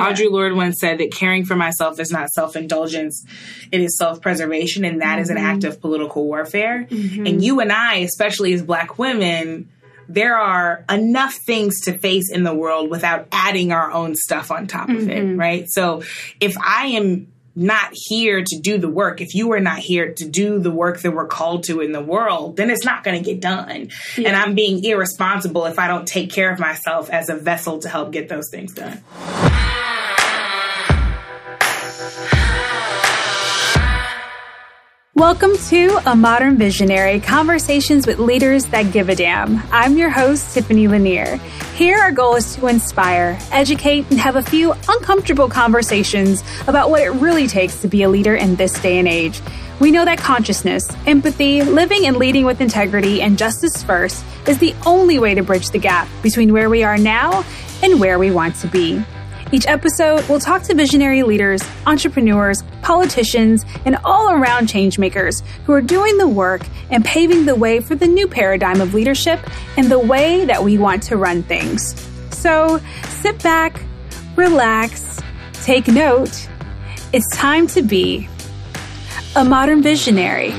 Audre Lorde once said that caring for myself is not self indulgence, it is self preservation, and that mm-hmm. is an act of political warfare. Mm-hmm. And you and I, especially as Black women, there are enough things to face in the world without adding our own stuff on top of it, mm-hmm. right? So if I am not here to do the work, if you are not here to do the work that we're called to in the world, then it's not going to get done. Yeah. And I'm being irresponsible if I don't take care of myself as a vessel to help get those things done. Welcome to A Modern Visionary Conversations with Leaders That Give a Damn. I'm your host, Tiffany Lanier. Here, our goal is to inspire, educate, and have a few uncomfortable conversations about what it really takes to be a leader in this day and age. We know that consciousness, empathy, living and leading with integrity, and justice first is the only way to bridge the gap between where we are now and where we want to be. Each episode, we'll talk to visionary leaders, entrepreneurs, politicians, and all around changemakers who are doing the work and paving the way for the new paradigm of leadership and the way that we want to run things. So sit back, relax, take note. It's time to be a modern visionary.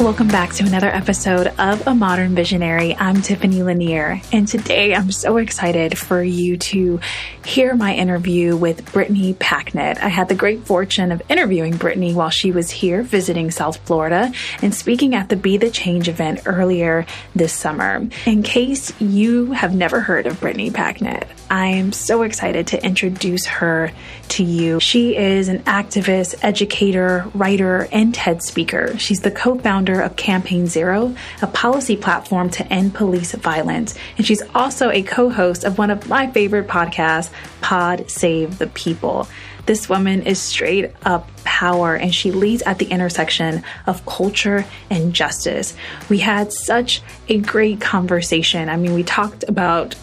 Welcome back to another episode of A Modern Visionary. I'm Tiffany Lanier, and today I'm so excited for you to hear my interview with Brittany Packnett. I had the great fortune of interviewing Brittany while she was here visiting South Florida and speaking at the Be the Change event earlier this summer. In case you have never heard of Brittany Packnett, I am so excited to introduce her to you. She is an activist, educator, writer, and TED speaker. She's the co founder of Campaign Zero, a policy platform to end police violence. And she's also a co host of one of my favorite podcasts, Pod Save the People. This woman is straight up power and she leads at the intersection of culture and justice. We had such a great conversation. I mean, we talked about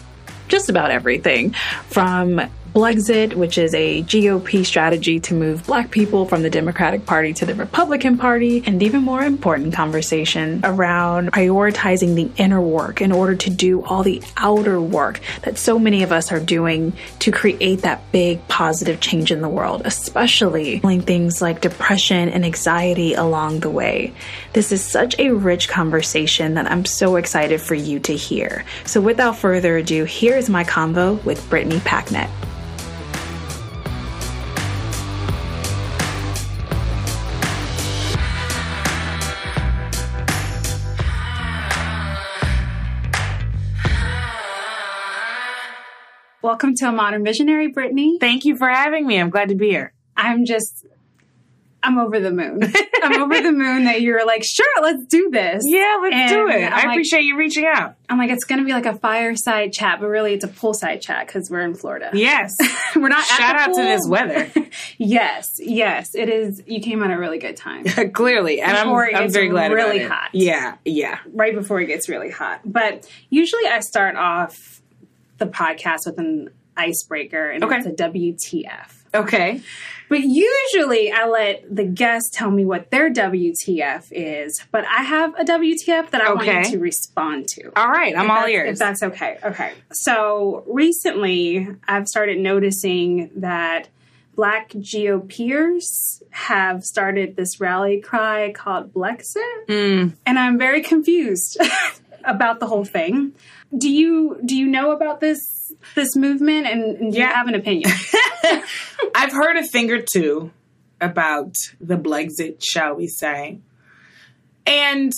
just about everything from Blexit, which is a GOP strategy to move black people from the Democratic Party to the Republican Party, and even more important conversation around prioritizing the inner work in order to do all the outer work that so many of us are doing to create that big positive change in the world, especially things like depression and anxiety along the way. This is such a rich conversation that I'm so excited for you to hear. So without further ado, here is my convo with Brittany Packnett. Welcome to a Modern Visionary, Brittany. Thank you for having me. I'm glad to be here. I'm just, I'm over the moon. I'm over the moon that you're like, sure, let's do this. Yeah, let's and do it. I'm i like, appreciate you reaching out. I'm like, it's going to be like a fireside chat, but really it's a poolside chat because we're in Florida. Yes. we're not Shout out pool. to this weather. yes, yes. It is, you came at a really good time. Clearly. And before I'm, I'm very glad really hot. Yeah, yeah. Right before it gets really hot. But usually I start off the podcast with an icebreaker, and okay. it's a WTF. Okay. But usually I let the guests tell me what their WTF is, but I have a WTF that I okay. want you to respond to. All right, I'm all ears. If that's okay. Okay. So recently I've started noticing that black GOPers have started this rally cry called Blexit. Mm. And I'm very confused about the whole thing do you do you know about this this movement and, and do yeah. you have an opinion? I've heard a thing or two about the Blexit, shall we say. And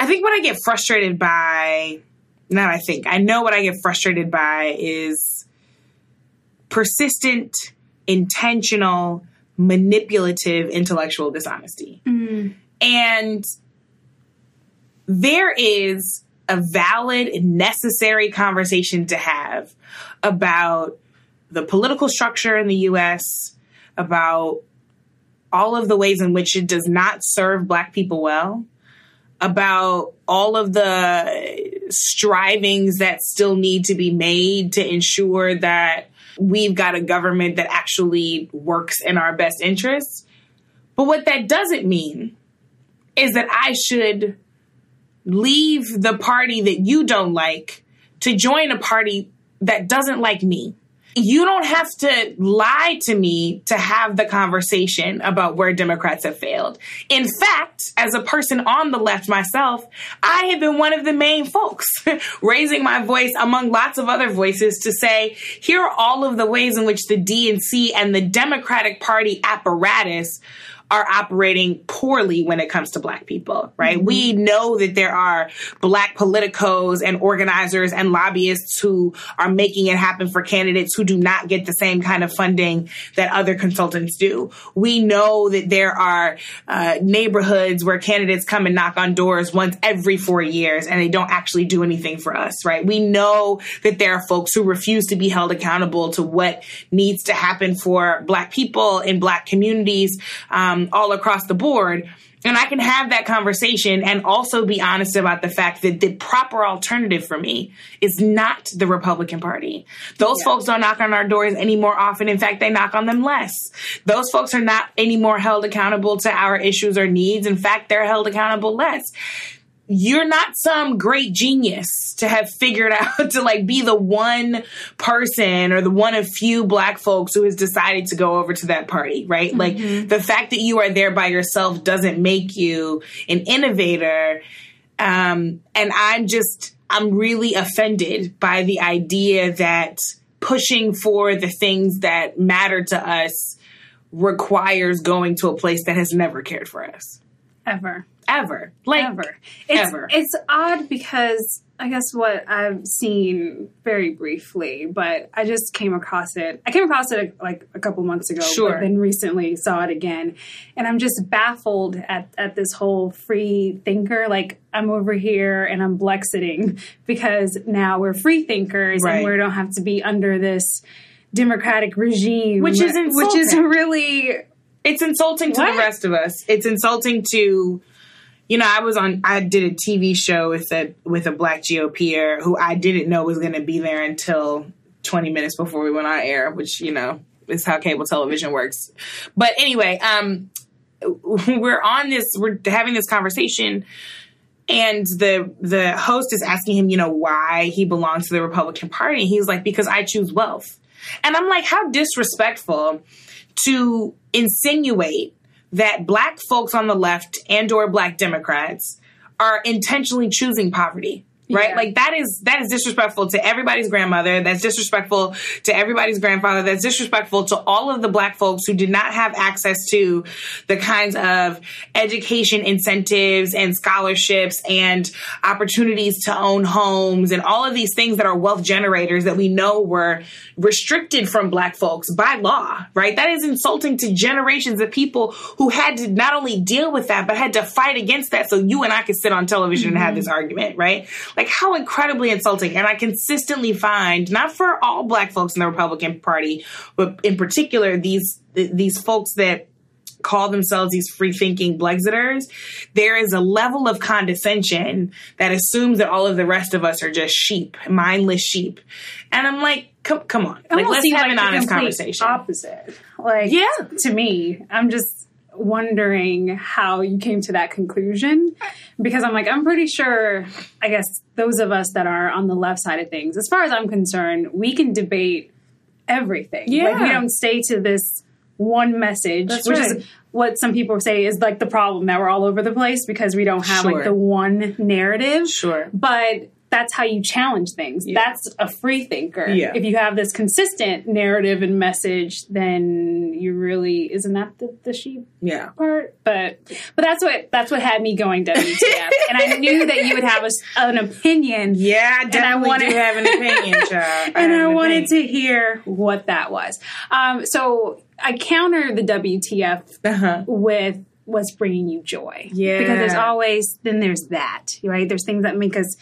I think what I get frustrated by, not I think, I know what I get frustrated by is persistent, intentional, manipulative intellectual dishonesty. Mm. And there is a valid, and necessary conversation to have about the political structure in the US, about all of the ways in which it does not serve Black people well, about all of the strivings that still need to be made to ensure that we've got a government that actually works in our best interests. But what that doesn't mean is that I should leave the party that you don't like to join a party that doesn't like me you don't have to lie to me to have the conversation about where Democrats have failed. In fact, as a person on the left myself, I have been one of the main folks raising my voice among lots of other voices to say, here are all of the ways in which the DNC and the Democratic Party apparatus are operating poorly when it comes to black people, right? Mm-hmm. We know that there are black politicos and organizers and lobbyists who are making it happen for candidates who do not get the same kind of funding that other consultants do. We know that there are uh, neighborhoods where candidates come and knock on doors once every four years and they don't actually do anything for us, right? We know that there are folks who refuse to be held accountable to what needs to happen for black people in black communities. Um, um, all across the board. And I can have that conversation and also be honest about the fact that the proper alternative for me is not the Republican Party. Those yeah. folks don't knock on our doors any more often. In fact, they knock on them less. Those folks are not any more held accountable to our issues or needs. In fact, they're held accountable less you're not some great genius to have figured out to like be the one person or the one of few black folks who has decided to go over to that party, right? Mm-hmm. Like the fact that you are there by yourself doesn't make you an innovator. Um, and I'm just, I'm really offended by the idea that pushing for the things that matter to us requires going to a place that has never cared for us. Ever ever. Like ever. It's, ever. It's odd because I guess what I've seen very briefly, but I just came across it. I came across it like a couple months ago, sure. but then recently saw it again, and I'm just baffled at at this whole free thinker. Like I'm over here and I'm blexiting because now we're free thinkers right. and we don't have to be under this democratic regime, which is insulting. which is really it's insulting to what? the rest of us. It's insulting to you know, I was on, I did a TV show with a, with a black GOPer who I didn't know was going to be there until 20 minutes before we went on air, which, you know, is how cable television works. But anyway, um, we're on this, we're having this conversation and the the host is asking him, you know, why he belongs to the Republican Party. He's like, because I choose wealth. And I'm like, how disrespectful to insinuate that black folks on the left and or black Democrats are intentionally choosing poverty right? Yeah. Like that is that is disrespectful to everybody's grandmother. That's disrespectful to everybody's grandfather. That's disrespectful to all of the black folks who did not have access to the kinds of education incentives and scholarships and opportunities to own homes and all of these things that are wealth generators that we know were restricted from black folks by law, right? That is insulting to generations of people who had to not only deal with that, but had to fight against that so you and I could sit on television mm-hmm. and have this argument, right? Like how incredibly insulting. And I consistently find, not for all black folks in the Republican Party, but in particular these these folks that call themselves these free thinking Blexiters, there is a level of condescension that assumes that all of the rest of us are just sheep, mindless sheep. And I'm like, come, come on. Like, let's have like an honest conversation. Opposite. Like, yeah. to me, I'm just wondering how you came to that conclusion because I'm like, I'm pretty sure, I guess, those of us that are on the left side of things, as far as I'm concerned, we can debate everything. Yeah. Like, we don't stay to this one message, That's which right. is what some people say is like the problem that we're all over the place because we don't have sure. like the one narrative. Sure. But that's how you challenge things. Yeah. That's a free thinker. Yeah. If you have this consistent narrative and message, then you really isn't that the, the sheep yeah. part. But but that's what that's what had me going WTF. and I knew that you would have a, an opinion. Yeah, I definitely and I wanted, do have an opinion, child. and I, I wanted opinion. to hear what that was. Um, so I counter the WTF uh-huh. with what's bringing you joy. Yeah. Because there's always, then there's that, right? There's things that make us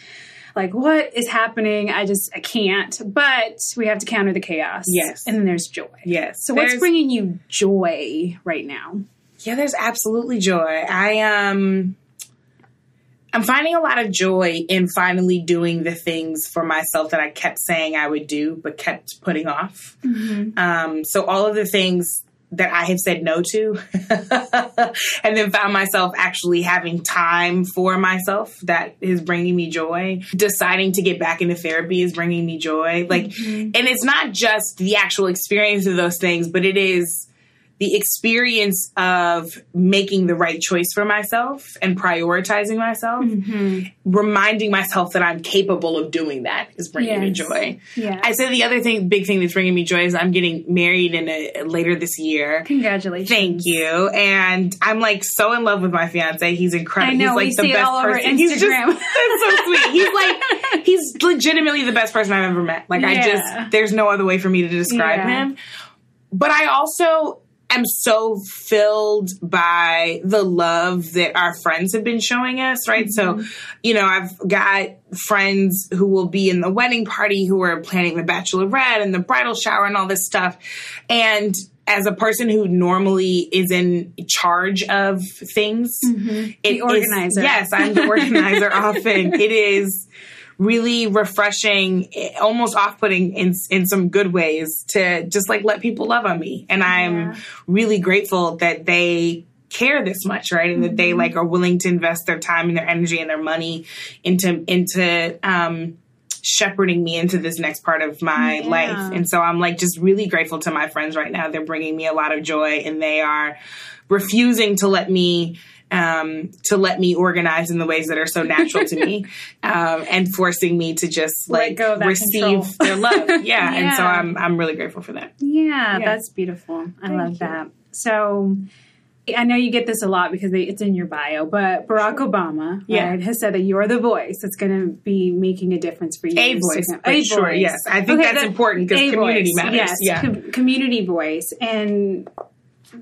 like, what is happening? I just, I can't. But we have to counter the chaos. Yes. And then there's joy. Yes. So there's, what's bringing you joy right now? Yeah, there's absolutely joy. I, um, I'm finding a lot of joy in finally doing the things for myself that I kept saying I would do, but kept putting off. Mm-hmm. Um, so all of the things that I have said no to, and then found myself actually having time for myself that is bringing me joy. Deciding to get back into therapy is bringing me joy. Like, mm-hmm. and it's not just the actual experience of those things, but it is the experience of making the right choice for myself and prioritizing myself, mm-hmm. reminding myself that I'm capable of doing that is bringing yes. me joy. Yeah. I say the other thing, big thing that's bringing me joy is I'm getting married in a, later this year. Congratulations. Thank you. And I'm like so in love with my fiance. He's incredible. I know, he's like the best person. He's just so sweet. He's like he's legitimately the best person I've ever met. Like yeah. I just there's no other way for me to describe yeah. him. But I also am so filled by the love that our friends have been showing us, right? Mm-hmm. So, you know, I've got friends who will be in the wedding party who are planning the bachelorette and the bridal shower and all this stuff. And as a person who normally is in charge of things, mm-hmm. the organizer. Is, yes, I'm the organizer often. It is really refreshing, almost off putting in, in some good ways to just like let people love on me. And I'm yeah. really grateful that they care this much, right? And mm-hmm. that they mm-hmm. like are willing to invest their time and their energy and their money into, into, um, shepherding me into this next part of my yeah. life. And so I'm like just really grateful to my friends right now. They're bringing me a lot of joy and they are refusing to let me um, to let me organize in the ways that are so natural to me um, and forcing me to just like receive their love. Yeah. yeah. And so I'm, I'm really grateful for that. Yeah, yeah. that's beautiful. I Thank love you. that. So I know you get this a lot because it's in your bio, but Barack Obama yeah. right, has said that you're the voice that's going to be making a difference for you. A voice, a sure, voice. yes. I think okay, that's important because community voice, matters. Yes, yeah. Com- community voice. And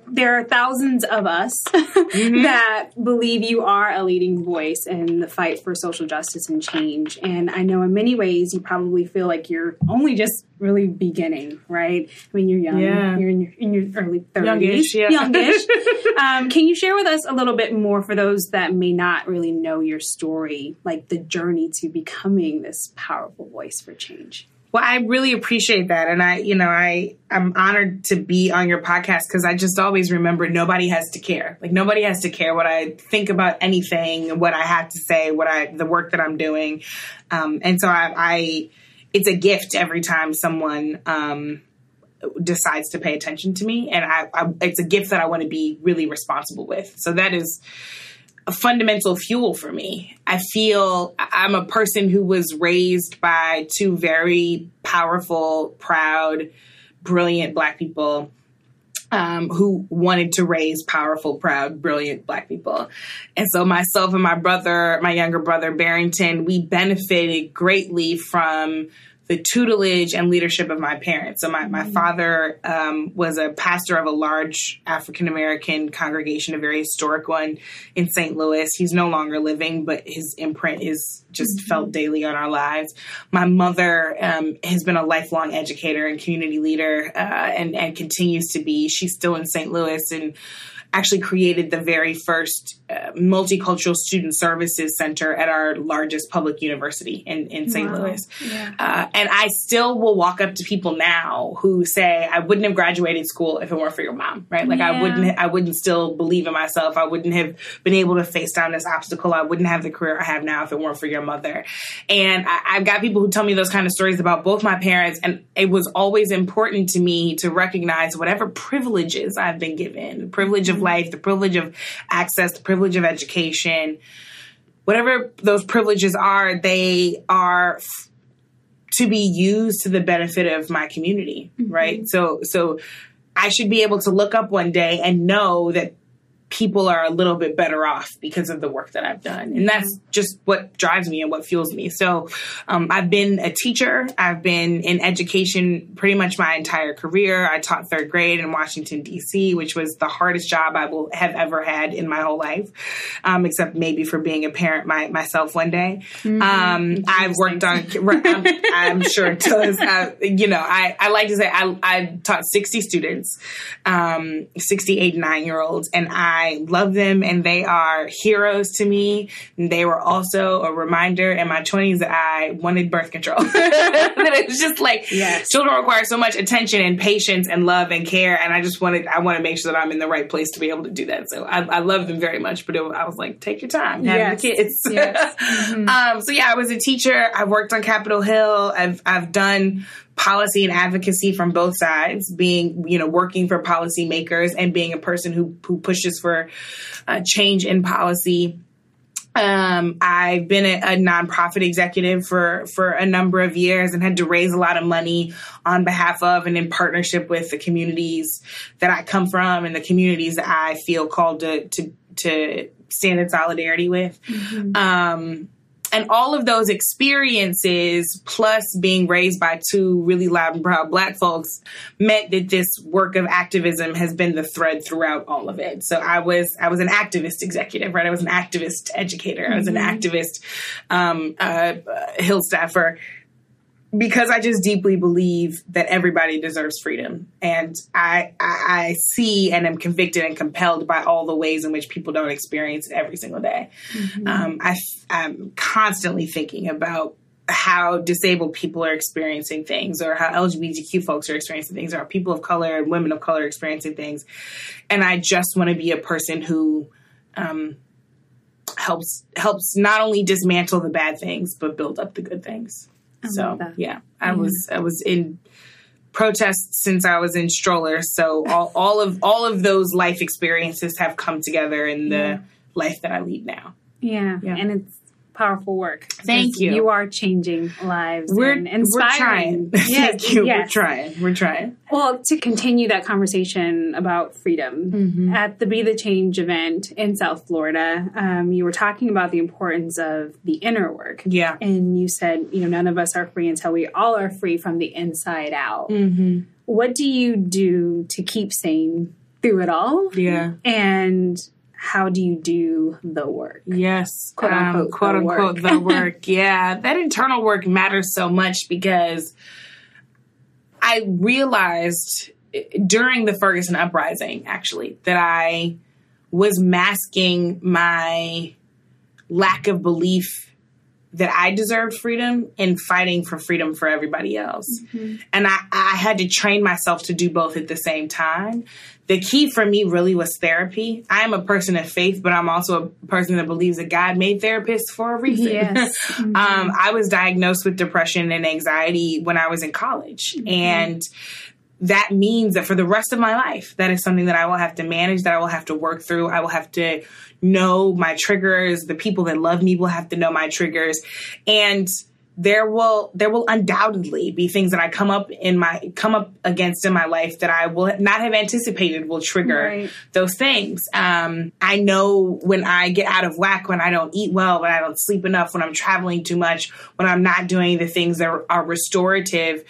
there are thousands of us mm-hmm. that believe you are a leading voice in the fight for social justice and change. And I know in many ways you probably feel like you're only just really beginning, right? I mean, you're young, yeah. you're in your, in your early 30s. Youngish, yeah. Youngish. um, can you share with us a little bit more for those that may not really know your story, like the journey to becoming this powerful voice for change? Well, I really appreciate that. And I, you know, I, I'm honored to be on your podcast because I just always remember nobody has to care. Like nobody has to care what I think about anything, what I have to say, what I, the work that I'm doing. Um, and so I, I, it's a gift every time someone, um, decides to pay attention to me. And I, I it's a gift that I want to be really responsible with. So that is, a fundamental fuel for me. I feel I'm a person who was raised by two very powerful, proud, brilliant black people um, who wanted to raise powerful, proud, brilliant black people. And so myself and my brother, my younger brother Barrington, we benefited greatly from the tutelage and leadership of my parents. So my, my mm-hmm. father um, was a pastor of a large African American congregation, a very historic one in St. Louis. He's no longer living, but his imprint is just mm-hmm. felt daily on our lives. My mother um, has been a lifelong educator and community leader, uh, and and continues to be. She's still in St. Louis and actually created the very first uh, multicultural student services center at our largest public university in, in St. Wow. Louis. Yeah. Uh, and I still will walk up to people now who say, I wouldn't have graduated school if it weren't for your mom, right? Like yeah. I wouldn't, I wouldn't still believe in myself. I wouldn't have been able to face down this obstacle. I wouldn't have the career I have now if it weren't for your mother. And I, I've got people who tell me those kind of stories about both my parents. And it was always important to me to recognize whatever privileges I've been given, privilege of life, the privilege of access, the privilege of education, whatever those privileges are, they are f- to be used to the benefit of my community, mm-hmm. right? So, so I should be able to look up one day and know that people are a little bit better off because of the work that I've done. And that's just what drives me and what fuels me. So um, I've been a teacher. I've been in education pretty much my entire career. I taught third grade in Washington, D.C., which was the hardest job I will have ever had in my whole life, um, except maybe for being a parent my, myself one day. Mm-hmm. Um, I've worked on, I'm, I'm, sure it does. Uh, you know, I, I like to say I, I taught 60 students, um, 68, nine year olds, and I I love them and they are heroes to me. They were also a reminder in my 20s that I wanted birth control. that it was just like yes. children require so much attention and patience and love and care. And I just wanted, I want to make sure that I'm in the right place to be able to do that. So I, I love them very much, but it, I was like, take your time, have yes. the kids. Yes. Mm-hmm. um, so yeah, I was a teacher. I've worked on Capitol Hill. I've, I've done policy and advocacy from both sides, being, you know, working for policymakers and being a person who, who pushes for uh, change in policy. Um, I've been a, a, nonprofit executive for, for a number of years and had to raise a lot of money on behalf of and in partnership with the communities that I come from and the communities that I feel called to, to, to stand in solidarity with. Mm-hmm. Um, and all of those experiences, plus being raised by two really loud and proud black folks, meant that this work of activism has been the thread throughout all of it. So I was I was an activist executive, right? I was an activist educator. I was an mm-hmm. activist um, uh, Hill staffer because I just deeply believe that everybody deserves freedom, and I, I, I see and am convicted and compelled by all the ways in which people don't experience it every single day. Mm-hmm. Um, I, I'm constantly thinking about how disabled people are experiencing things, or how LGBTQ folks are experiencing things, or how people of color and women of color are experiencing things, and I just want to be a person who. Um, helps helps not only dismantle the bad things but build up the good things so yeah, I mm-hmm. was I was in protests since I was in stroller. So all, all of all of those life experiences have come together in the yeah. life that I lead now. Yeah. yeah. And it's powerful work. Thank you. You are changing lives. We're and inspiring. We're trying. Yes, Thank you. Yes. We're trying. We're trying. Well, to continue that conversation about freedom mm-hmm. at the Be the Change event in South Florida, um, you were talking about the importance of the inner work. Yeah, and you said you know none of us are free until we all are free from the inside out. Mm-hmm. What do you do to keep sane through it all? Yeah, and how do you do the work? Yes, quote unquote, um, quote the unquote, work. the work. yeah, that internal work matters so much because I realized during the Ferguson uprising, actually, that I was masking my lack of belief that I deserved freedom and fighting for freedom for everybody else. Mm-hmm. And I, I had to train myself to do both at the same time. The key for me really was therapy. I am a person of faith, but I'm also a person that believes that God made therapists for a reason. Yes. Mm-hmm. um, I was diagnosed with depression and anxiety when I was in college. Mm-hmm. And that means that for the rest of my life, that is something that I will have to manage, that I will have to work through. I will have to know my triggers. The people that love me will have to know my triggers. And there will there will undoubtedly be things that I come up in my come up against in my life that I will not have anticipated will trigger right. those things. Um, I know when I get out of whack, when I don't eat well, when I don't sleep enough, when I'm traveling too much, when I'm not doing the things that are, are restorative,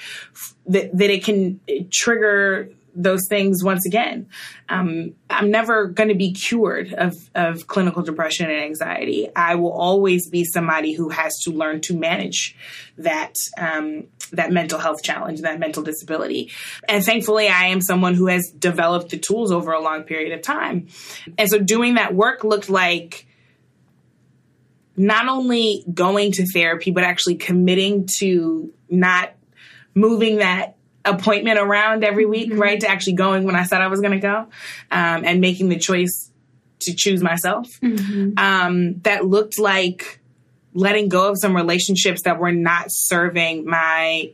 that, that it can trigger those things once again. Um, I'm never going to be cured of, of clinical depression and anxiety. I will always be somebody who has to learn to manage that um, that mental health challenge, that mental disability. And thankfully, I am someone who has developed the tools over a long period of time. And so, doing that work looked like not only going to therapy, but actually committing to not moving that appointment around every week, mm-hmm. right? To actually going when I said I was going to go, um, and making the choice to choose myself. Mm-hmm. Um, that looked like letting go of some relationships that were not serving my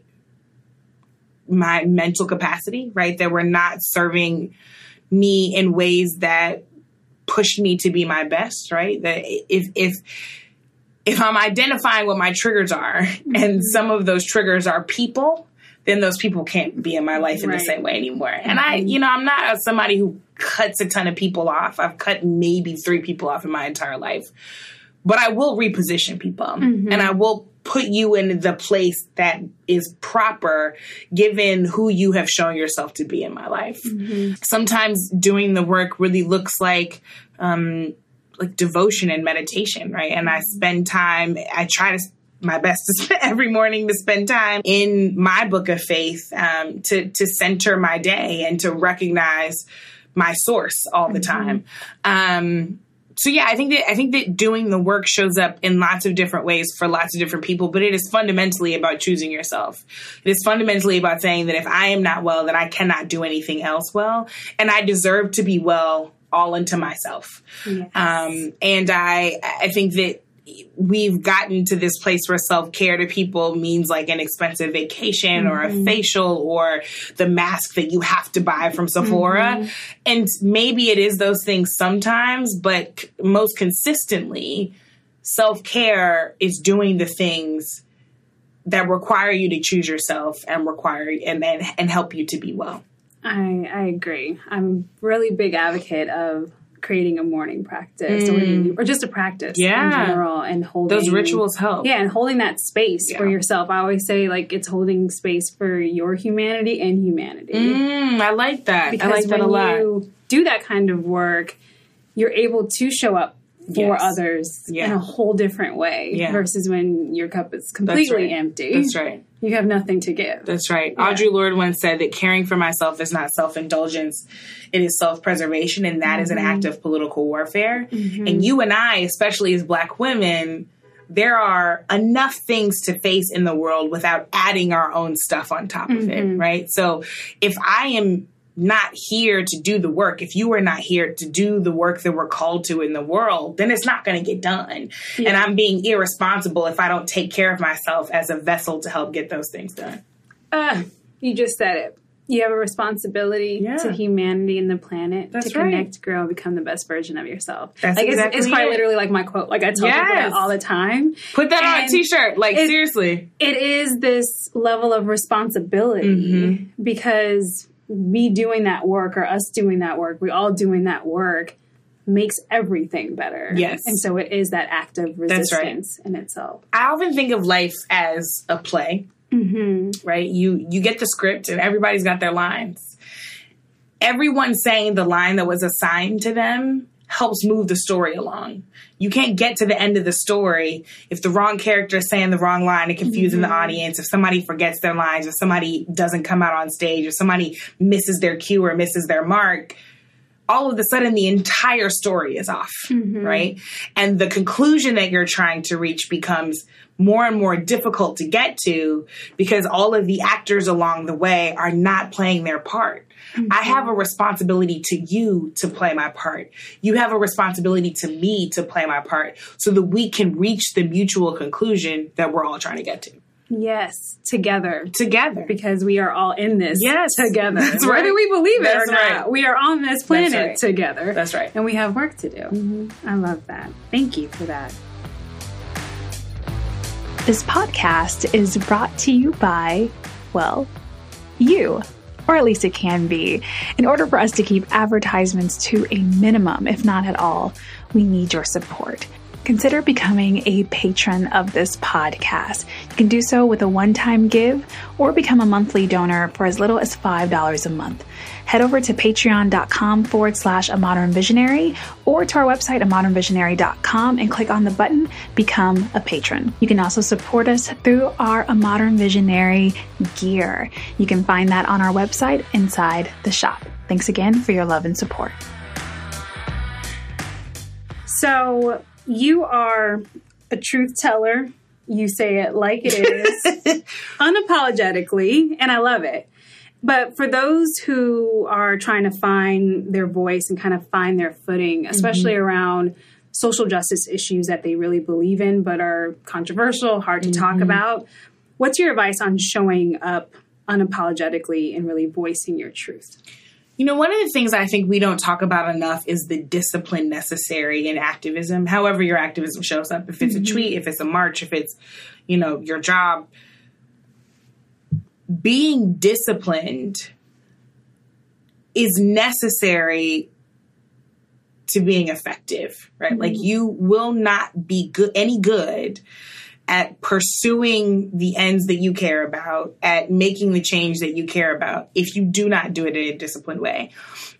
my mental capacity, right? That were not serving me in ways that pushed me to be my best, right? That if if if I'm identifying what my triggers are, mm-hmm. and some of those triggers are people, then those people can't be in my life in right. the same way anymore. And I, mm-hmm. you know, I'm not somebody who cuts a ton of people off. I've cut maybe three people off in my entire life. But I will reposition people mm-hmm. and I will put you in the place that is proper given who you have shown yourself to be in my life. Mm-hmm. Sometimes doing the work really looks like, um, like devotion and meditation, right? And I mm-hmm. spend time, I try to my best is every morning to spend time in my book of faith um, to to center my day and to recognize my source all the mm-hmm. time. Um, so yeah, I think that I think that doing the work shows up in lots of different ways for lots of different people, but it is fundamentally about choosing yourself. It is fundamentally about saying that if I am not well, then I cannot do anything else well, and I deserve to be well all into myself. Yes. Um, and I I think that we've gotten to this place where self care to people means like an expensive vacation mm-hmm. or a mm-hmm. facial or the mask that you have to buy from Sephora. Mm-hmm. And maybe it is those things sometimes, but most consistently, self care is doing the things that require you to choose yourself and require and, and, and help you to be well. I, I agree. I'm a really big advocate of creating a morning practice mm. or, or, just a practice yeah. in general and holding those rituals help. Yeah, and holding that space yeah. for yourself. I always say like it's holding space for your humanity and humanity. Mm, I like that. Because I like that a lot. You do that kind of work, you're able to show up for yes. others yeah. in a whole different way yeah. versus when your cup is completely That's right. empty. That's right. You have nothing to give. That's right. Yeah. Audre Lorde once said that caring for myself is not self indulgence, it is self preservation, and that mm-hmm. is an act of political warfare. Mm-hmm. And you and I, especially as Black women, there are enough things to face in the world without adding our own stuff on top mm-hmm. of it, mm-hmm. right? So if I am not here to do the work, if you are not here to do the work that we're called to in the world, then it's not going to get done. Yeah. And I'm being irresponsible if I don't take care of myself as a vessel to help get those things done. Uh, you just said it. You have a responsibility yeah. to humanity and the planet That's to connect, right. grow, become the best version of yourself. That's like exactly it's, it's quite it. literally like my quote. Like I tell yes. people that all the time. Put that and on a t-shirt. Like it, seriously, it is this level of responsibility mm-hmm. because me doing that work or us doing that work, we all doing that work makes everything better. Yes. And so it is that act of resistance right. in itself. I often think of life as a play. Mm-hmm. Right? You you get the script and everybody's got their lines. Everyone saying the line that was assigned to them helps move the story along. You can't get to the end of the story if the wrong character is saying the wrong line and confusing mm-hmm. the audience, if somebody forgets their lines, if somebody doesn't come out on stage, if somebody misses their cue or misses their mark. All of a sudden, the entire story is off, mm-hmm. right? And the conclusion that you're trying to reach becomes more and more difficult to get to because all of the actors along the way are not playing their part. Mm-hmm. I have a responsibility to you to play my part. You have a responsibility to me to play my part so that we can reach the mutual conclusion that we're all trying to get to. Yes, together. Together. Because we are all in this yes, together. That's Whether right. we believe it That's or not, we are on this planet right. together. That's right. And we have work to do. Mm-hmm. I love that. Thank you for that. This podcast is brought to you by, well, you or at least it can be. In order for us to keep advertisements to a minimum, if not at all, we need your support consider becoming a patron of this podcast. You can do so with a one time give or become a monthly donor for as little as $5 a month. Head over to patreon.com forward slash a modern visionary or to our website, a modernvisionary.com, and click on the button Become a Patron. You can also support us through our A Modern Visionary gear. You can find that on our website inside the shop. Thanks again for your love and support. So, you are a truth teller. You say it like it is, unapologetically, and I love it. But for those who are trying to find their voice and kind of find their footing, especially mm-hmm. around social justice issues that they really believe in but are controversial, hard to mm-hmm. talk about, what's your advice on showing up unapologetically and really voicing your truth? You know, one of the things I think we don't talk about enough is the discipline necessary in activism. However, your activism shows up, if it's mm-hmm. a tweet, if it's a march, if it's, you know, your job. Being disciplined is necessary to being effective, right? Mm-hmm. Like you will not be good any good at pursuing the ends that you care about, at making the change that you care about, if you do not do it in a disciplined way.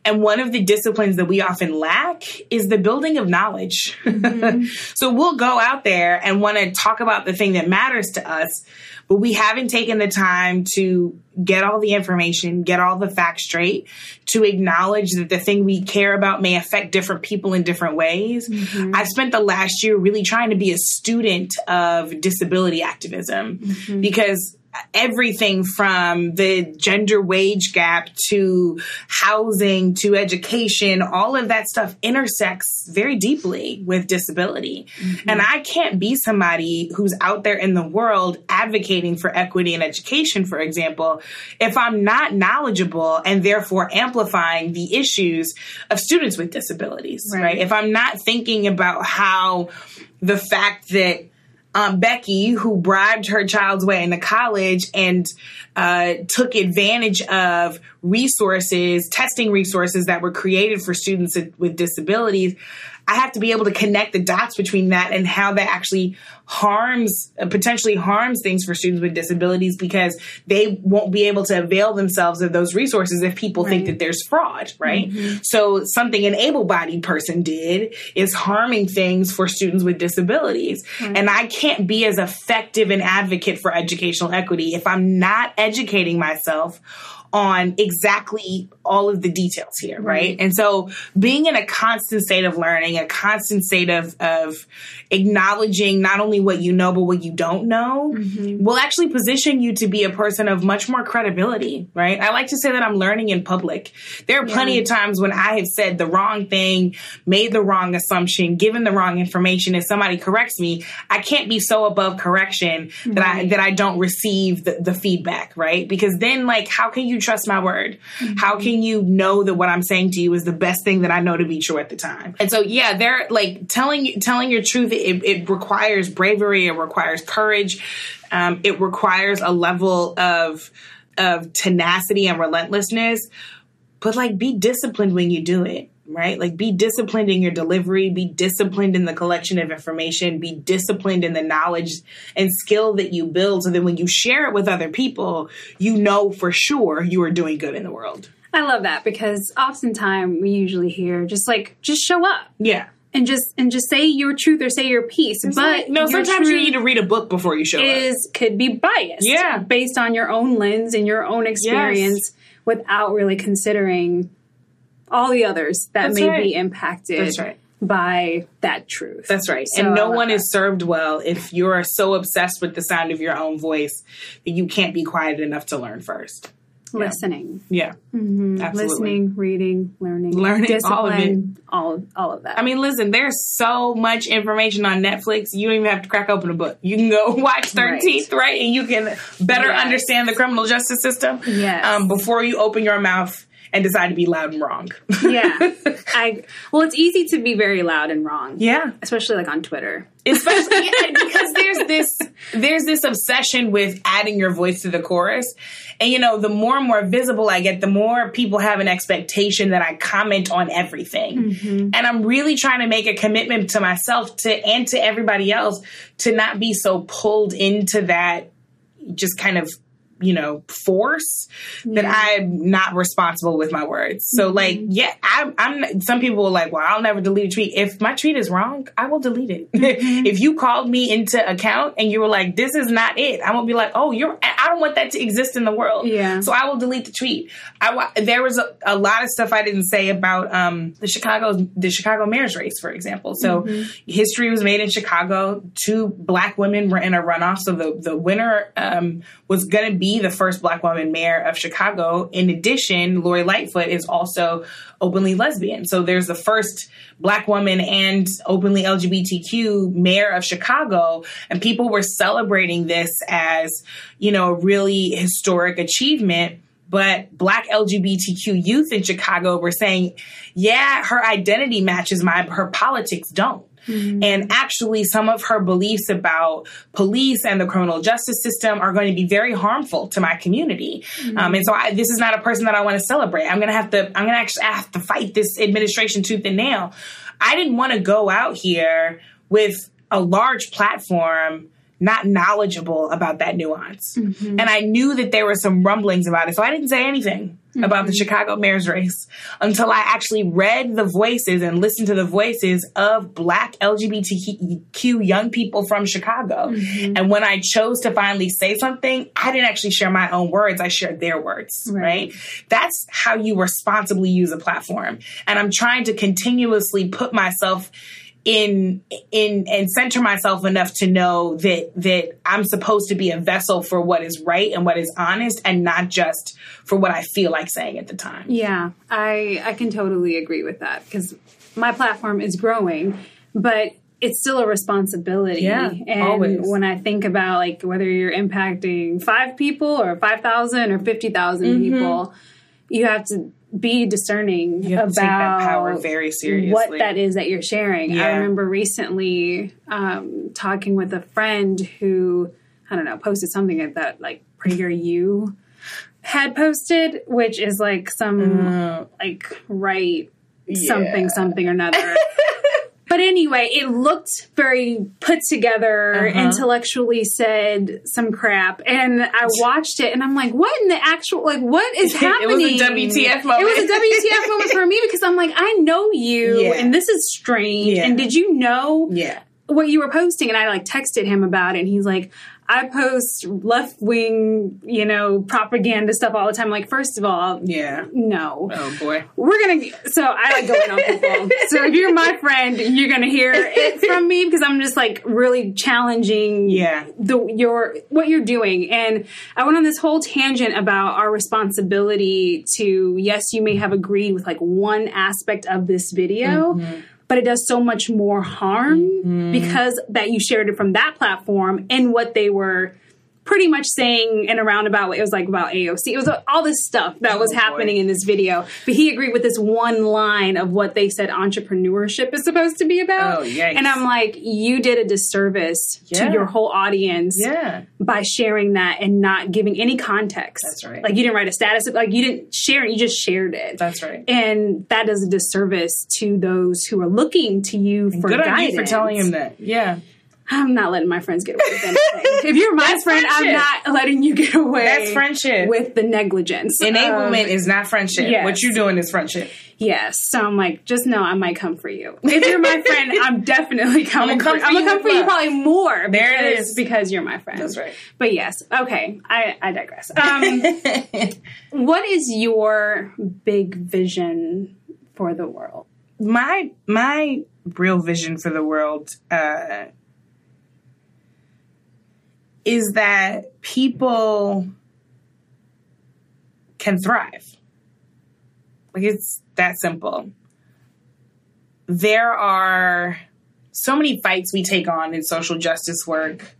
And one of the disciplines that we often lack is the building of knowledge. Mm-hmm. so we'll go out there and want to talk about the thing that matters to us, but we haven't taken the time to get all the information, get all the facts straight, to acknowledge that the thing we care about may affect different people in different ways. Mm-hmm. I've spent the last year really trying to be a student of disability activism mm-hmm. because everything from the gender wage gap to housing to education, all of that stuff intersects very deeply with disability. Mm-hmm. And I can't be somebody who's out there in the world advocating for equity in education, for example, if I'm not knowledgeable and therefore amplifying the issues of students with disabilities, right? right? If I'm not thinking about how the fact that um, Becky, who bribed her child's way into college and uh, took advantage of resources, testing resources that were created for students with disabilities. I have to be able to connect the dots between that and how that actually harms, uh, potentially harms things for students with disabilities because they won't be able to avail themselves of those resources if people right. think that there's fraud, right? Mm-hmm. So something an able bodied person did is harming things for students with disabilities. And I can't be as effective an advocate for educational equity if I'm not educating myself on exactly all of the details here, right? And so being in a constant state of learning, a constant state of, of acknowledging not only what you know, but what you don't know mm-hmm. will actually position you to be a person of much more credibility, right? I like to say that I'm learning in public. There are plenty yeah. of times when I have said the wrong thing, made the wrong assumption, given the wrong information, and somebody corrects me, I can't be so above correction that right. I that I don't receive the, the feedback, right? Because then like how can you trust my word? Mm-hmm. How can you know that what I'm saying to you is the best thing that I know to be true at the time? And so, yeah, they're like telling telling your truth. It, it requires bravery. It requires courage. Um, it requires a level of of tenacity and relentlessness. But like, be disciplined when you do it right? Like be disciplined in your delivery, be disciplined in the collection of information, be disciplined in the knowledge and skill that you build so that when you share it with other people, you know for sure you are doing good in the world. I love that because oftentimes we usually hear just like just show up. Yeah. And just and just say your truth or say your piece, but no. Sometimes you need to read a book before you show up. is, up. Could be biased, yeah, based on your own lens and your own experience, yes. without really considering all the others that That's may right. be impacted right. by that truth. That's right. So and no uh, one that. is served well if you're so obsessed with the sound of your own voice that you can't be quiet enough to learn first. Listening. Yeah. Mm-hmm. Listening, reading, learning. Learning, all of it. All, all of that. I mean, listen, there's so much information on Netflix. You don't even have to crack open a book. You can go watch 13th, right? right? And you can better yes. understand the criminal justice system yes. um, before you open your mouth and decide to be loud and wrong. yeah. I well, it's easy to be very loud and wrong. Yeah. Especially like on Twitter. Especially because there's this there's this obsession with adding your voice to the chorus. And you know, the more and more visible I get, the more people have an expectation that I comment on everything. Mm-hmm. And I'm really trying to make a commitment to myself to and to everybody else to not be so pulled into that just kind of you know, force yeah. that I'm not responsible with my words. So mm-hmm. like, yeah, I, am some people are like, well, I'll never delete a tweet. If my tweet is wrong, I will delete it. Mm-hmm. if you called me into account and you were like, this is not it, I will be like, oh, you're, I don't want that to exist in the world. Yeah. So I will delete the tweet. I, there was a, a lot of stuff I didn't say about, um, the Chicago, the Chicago mayor's race, for example. So mm-hmm. history was made in Chicago. Two black women were in a runoff. So the, the winner, um, was going to be the first black woman mayor of Chicago. In addition, Lori Lightfoot is also openly lesbian. So there's the first black woman and openly LGBTQ mayor of Chicago. And people were celebrating this as, you know, a really historic achievement but black LGBTQ youth in Chicago were saying, yeah, her identity matches mine, but her politics don't. Mm-hmm. And actually, some of her beliefs about police and the criminal justice system are going to be very harmful to my community. Mm-hmm. Um, and so, I, this is not a person that I want to celebrate. I'm going to have to. I'm going to actually have to fight this administration tooth and nail. I didn't want to go out here with a large platform not knowledgeable about that nuance. Mm-hmm. And I knew that there were some rumblings about it. So I didn't say anything mm-hmm. about the Chicago mayor's race until I actually read the voices and listened to the voices of black LGBTQ young people from Chicago. Mm-hmm. And when I chose to finally say something, I didn't actually share my own words. I shared their words, right? right? That's how you responsibly use a platform. And I'm trying to continuously put myself in in and center myself enough to know that that I'm supposed to be a vessel for what is right and what is honest and not just for what I feel like saying at the time. Yeah, I I can totally agree with that because my platform is growing, but it's still a responsibility. Yeah, and always. when I think about like whether you're impacting five people or five thousand or 50,000 mm-hmm. people, you have to be discerning about power very seriously. what that is that you're sharing. Yeah. I remember recently um, talking with a friend who I don't know posted something that like PragerU had posted, which is like some mm. like right yeah. something something or another. But anyway, it looked very put together, uh-huh. intellectually said some crap. And I watched it and I'm like, what in the actual, like, what is happening? it was a WTF moment. It was a WTF moment for me because I'm like, I know you yeah. and this is strange. Yeah. And did you know yeah. what you were posting? And I like texted him about it and he's like, I post left wing, you know, propaganda stuff all the time. Like, first of all, yeah, no. Oh boy, we're gonna. So I like going on people. so if you're my friend, you're gonna hear it from me because I'm just like really challenging. Yeah, the your what you're doing, and I went on this whole tangent about our responsibility to. Yes, you may have agreed with like one aspect of this video. Mm-hmm but it does so much more harm mm-hmm. because that you shared it from that platform and what they were pretty much saying in a roundabout way. It was like about AOC. It was all this stuff that oh, was oh, happening boy. in this video. But he agreed with this one line of what they said entrepreneurship is supposed to be about. Oh, yikes. And I'm like, you did a disservice yeah. to your whole audience yeah. by sharing that and not giving any context. That's right. Like you didn't write a status, like you didn't share it, you just shared it. That's right. And that does a disservice to those who are looking to you for Good guidance. for telling him that. Yeah. I'm not letting my friends get away with anything. if you're my That's friend, friendship. I'm not letting you get away. That's friendship. With the negligence. Enablement um, is not friendship. Yes. What you're doing is friendship. Yes. So I'm like, just know I might come for you. If you're my friend, I'm definitely coming I'm gonna come for, for I'm gonna you come for you probably more. Because, it is. Because you're my friend. That's right. But yes. Okay. I, I digress. Um, what is your big vision for the world? My my real vision for the world uh, is that people can thrive. Like it's that simple. There are so many fights we take on in social justice work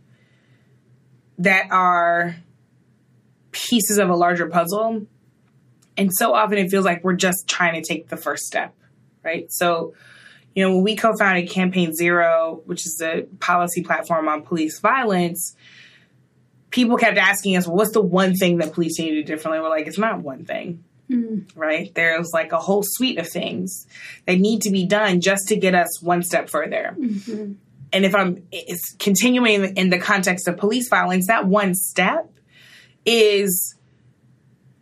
that are pieces of a larger puzzle. And so often it feels like we're just trying to take the first step, right? So, you know, when we co founded Campaign Zero, which is a policy platform on police violence, people kept asking us, well, what's the one thing that police need to do differently? We're like, it's not one thing, mm. right? There's like a whole suite of things that need to be done just to get us one step further. Mm-hmm. And if I'm it's continuing in the context of police violence, that one step is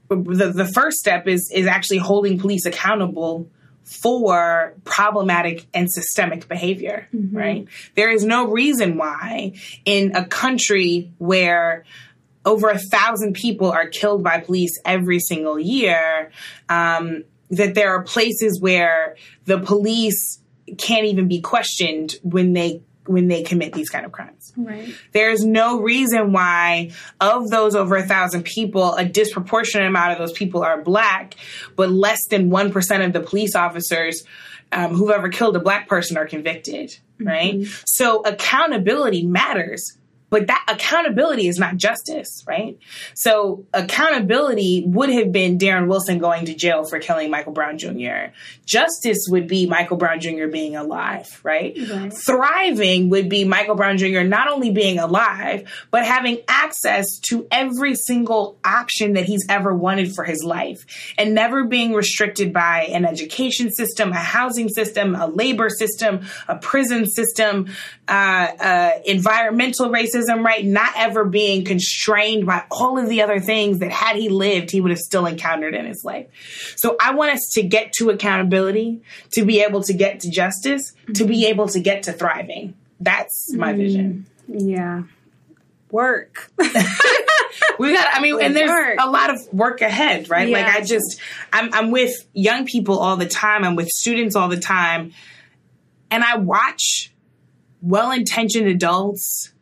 the, the first step is is actually holding police accountable for problematic and systemic behavior, mm-hmm. right? There is no reason why in a country where over a thousand people are killed by police every single year, um, that there are places where the police can't even be questioned when they when they commit these kind of crimes. Right. There's no reason why, of those over a thousand people, a disproportionate amount of those people are black, but less than 1% of the police officers um, who've ever killed a black person are convicted. Right. Mm-hmm. So accountability matters but that accountability is not justice, right? So accountability would have been Darren Wilson going to jail for killing Michael Brown Jr. Justice would be Michael Brown Jr. being alive, right? right? Thriving would be Michael Brown Jr. not only being alive, but having access to every single option that he's ever wanted for his life and never being restricted by an education system, a housing system, a labor system, a prison system, uh, uh, environmental racism right? Not ever being constrained by all of the other things that had he lived, he would have still encountered in his life. So I want us to get to accountability, to be able to get to justice, to be able to get to thriving. That's my vision. Yeah. Work. we got i mean and there's Work. a lot of work ahead right like i just I'm, I'm with young people all the time i'm with students all the time and i watch well-intentioned adults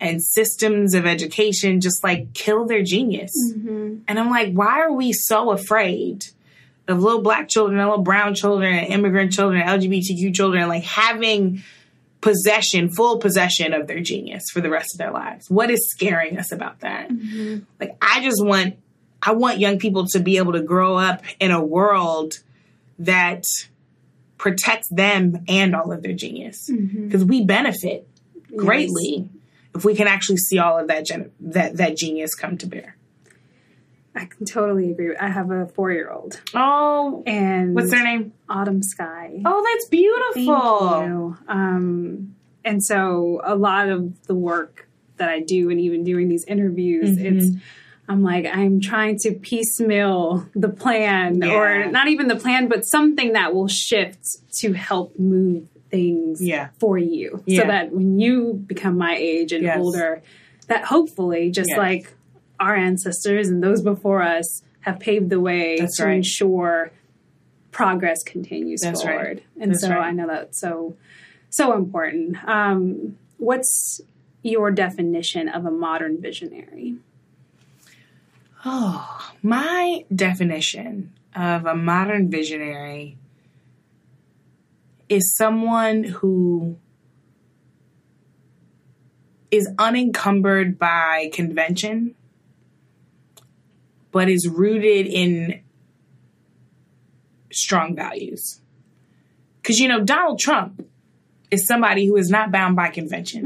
and systems of education just like kill their genius mm-hmm. and i'm like why are we so afraid of little black children little brown children immigrant children lgbtq children like having possession, full possession of their genius for the rest of their lives. What is scaring us about that? Mm-hmm. Like I just want I want young people to be able to grow up in a world that protects them and all of their genius because we benefit greatly if we can actually see all of that gen- that that genius come to bear. I can totally agree. I have a four year old. Oh, And what's their name? Autumn Sky. Oh, that's Thank beautiful. you. Um, and so a lot of the work that I do, and even doing these interviews, Mm-hmm. it's I'm like I'm trying to piecemeal the plan, Yeah. or not even the plan, but something that will shift to help move things Yeah. for you, Yeah. so that when you become my age and Yes. older, that hopefully, just Yes. like our ancestors and those before us have paved the way That's to right. ensure progress continues That's right. forward. And That's so right. I know that's so so important. Um, what's your definition of a modern visionary? Oh, my definition of a modern visionary is someone who is unencumbered by convention, but is rooted in strong values. Because, you know, Donald Trump is somebody who is not bound by convention.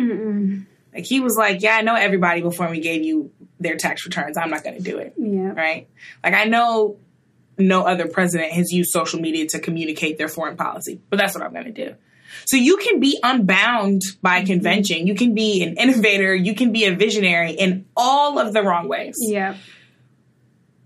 Like, he was like, Yeah, I know everybody before we gave you their tax returns. I'm not going to do it Yeah. right? Like I know no other president has used social media to communicate their foreign policy, but that's what I'm going to do. So you can be unbound by Mm-hmm. convention. You can be an innovator. You can be a visionary in all of the wrong ways. Yeah.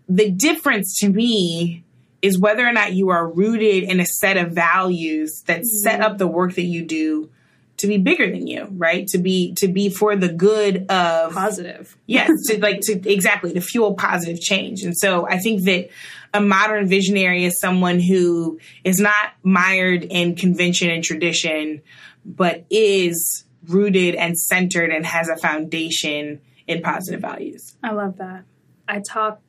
The difference to me is whether or not you are rooted in a set of values that set up the work that you do to be bigger than you, right? To be to be for the good of Positive. yes to like to exactly to fuel positive change and so i think that a modern visionary is someone who is not mired in convention and tradition but is rooted and centered and has a foundation in positive values I love that. I talk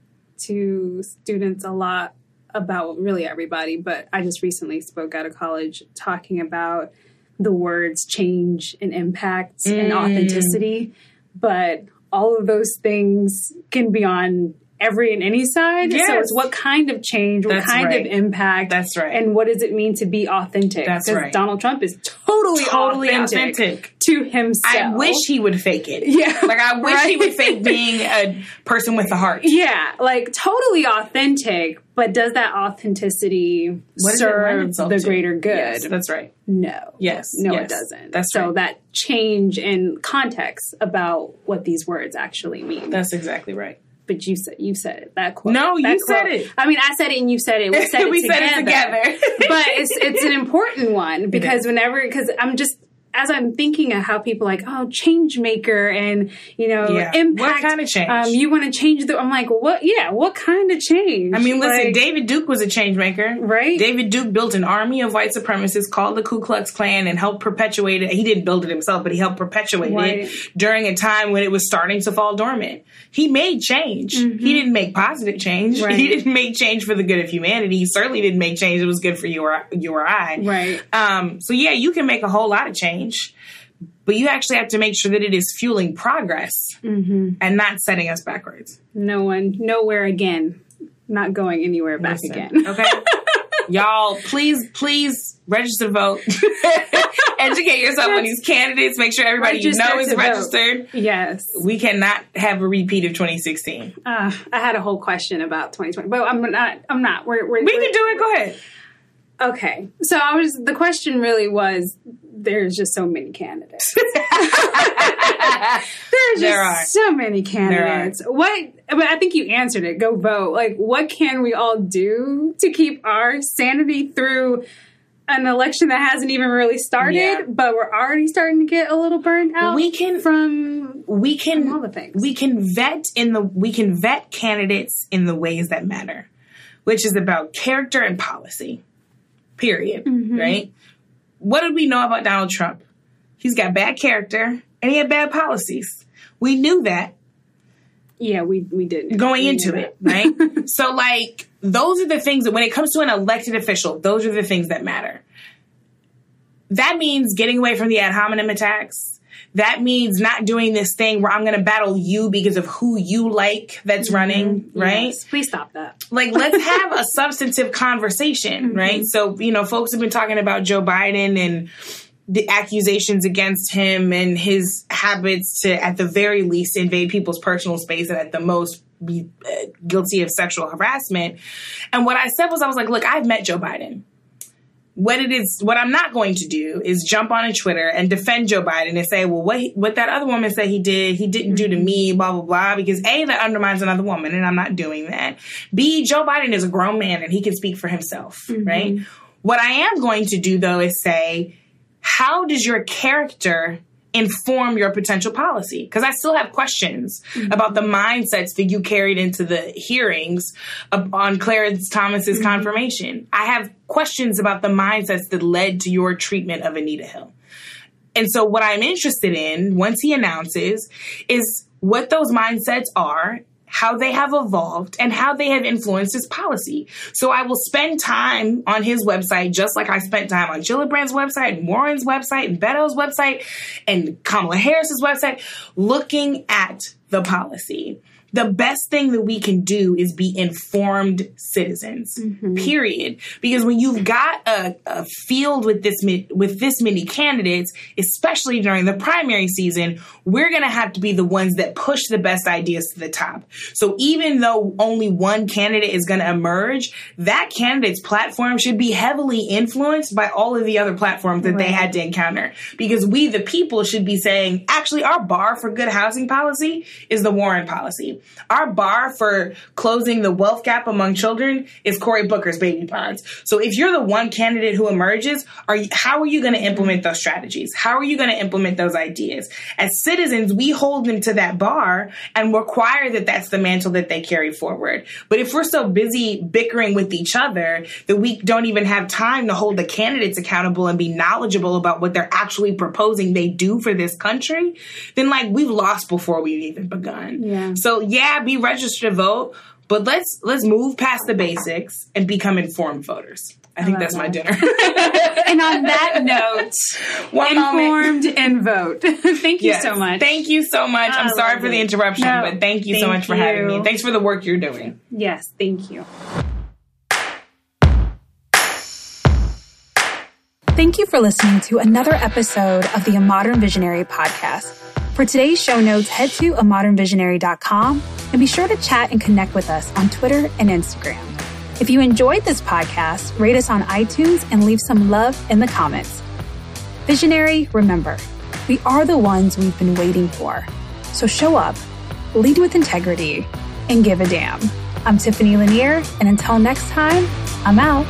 to students a lot about really everybody, but I just recently spoke out of college talking about the words change and impact and Mm. authenticity. But all of those things can be on every and any side. So Yes. it's what kind of change, what That's kind right. of impact, That's right. and what does it mean to be authentic? That's right. Donald Trump is totally, Totally authentic, authentic. to himself. i wish he would fake it Yeah, like i wish he would fake being a person with a heart Yeah, like totally authentic, but does that authenticity What does it lend serve the to? greater good? yes that's right no. Yes, No, yes. it doesn't. That's so right. that change in context about what these words actually mean. that's exactly right but you said you said it. That quote. No, that you said it. I mean, I said it and you said it. We said it we together. said it together but it's it's an important one because whenever because I'm just as I'm thinking of how people like oh change maker and you know Yeah. impact What kind of change? um, you want to change the I'm like what yeah what kind of change I mean, listen, Like, David Duke was a change maker. Right. David Duke built an army of white supremacists called the Ku Klux Klan and helped perpetuate it. He didn't build it himself, but he helped perpetuate Right. it during a time when it was starting to fall dormant. He made change. He didn't make positive change. Mm-hmm. Right. He didn't make change for the good of humanity. He certainly didn't make change that was good for you or you or I. Right. Um, so yeah, you can make a whole lot of change, but you actually have to make sure that it is fueling progress Mm-hmm. and not setting us backwards. no one nowhere again not going anywhere back Listen, again Okay. Y'all, please, please register to vote. Educate yourself on these candidates. Make sure everybody you Register know is to vote. registered. yes We cannot have a repeat of 2016. uh, I had a whole question about 2020 but I'm not I'm not we're, we're, We can do it. Go ahead. Okay. So I was the question really was there's just so many candidates. there's just There are. so many candidates. What? but I think you answered it. Go vote. Like, what can we all do to keep our sanity through? An election that hasn't even really started, Yeah. but we're already starting to get a little burned out. We can- from we can all the things. we can vet in the we can vet candidates in the ways that matter, which is about character and policy. Period. Mm-hmm. Right? What did we know about Donald Trump? He's got bad character and he had bad policies. We knew that yeah, we we did going We into it, right? so like those are the things that when it comes to an elected official, those are the things that matter. That means getting away from the ad hominem attacks. That means not doing this thing where I'm going to battle you because of who you like that's running, right? Mm-hmm. Yes, please stop that. Like, let's have a substantive conversation, right? So, you know, folks have been talking about Joe Biden and the accusations against him and his habits to, at the very least, invade people's personal space and at the most be uh, guilty of sexual harassment. And what I said was, I was like, look, I've met Joe Biden. What it is, what I'm not going to do is jump on a Twitter and defend Joe Biden and say, well, what he, what that other woman said he did, he didn't do to mm-hmm. me, blah blah blah. Because a that undermines another woman, and I'm not doing that. B Joe Biden is a grown man and he can speak for himself, mm-hmm. right? What I am going to do though is say, how does your character inform your potential policy? Because I still have questions mm-hmm. about the mindsets that you carried into the hearings on Clarence Thomas's mm-hmm. confirmation. I have questions about the mindsets that led to your treatment of Anita Hill. And so, what I'm interested in once he announces is what those mindsets are, how they have evolved, and how they have influenced his policy. So, I will spend time on his website, just like I spent time on Gillibrand's website, and Warren's website, and Beto's website, and Kamala Harris's website, looking at the policy. The best thing that we can do is be informed citizens. Mm-hmm. Period. Because when you've got a, a field with this mi- with this many candidates, especially during the primary season, we're going to have to be the ones that push the best ideas to the top. So even though only one candidate is going to emerge, that candidate's platform should be heavily influenced by all of the other platforms that they had to encounter. Because we, the people, should be saying, actually, our bar for good housing policy is the Warren policy. Our bar for closing the wealth gap among children is Cory Booker's baby bonds. So if you're the one candidate who emerges, are you, how are you going to implement those strategies? How are you going to implement those ideas? As citizens, we hold them to that bar and require that that's the mantle that they carry forward. But if we're so busy bickering with each other that we don't even have time to hold the candidates accountable and be knowledgeable about what they're actually proposing they do for this country, then like we've lost before we've even begun. Yeah. So yeah, be registered to vote, but let's let's move past the basics and become informed voters. I, think love that's my dinner. And on that note, One moment. informed and vote. Thank you Yes. so much. Thank you so much. I'm sorry love for the interruption, No, but thank you so thank much for having me. Thanks for the work you're doing. yes, thank you. Thank you for listening to another episode of the A Modern Visionary podcast. For today's show notes, head to amodernvisionary.com and be sure to chat and connect with us on Twitter and Instagram. If you enjoyed this podcast, rate us on iTunes and leave some love in the comments. Visionary, remember, we are the ones we've been waiting for. So show up, lead with integrity, and give a damn. I'm Tiffany Lanier, and until next time, I'm out.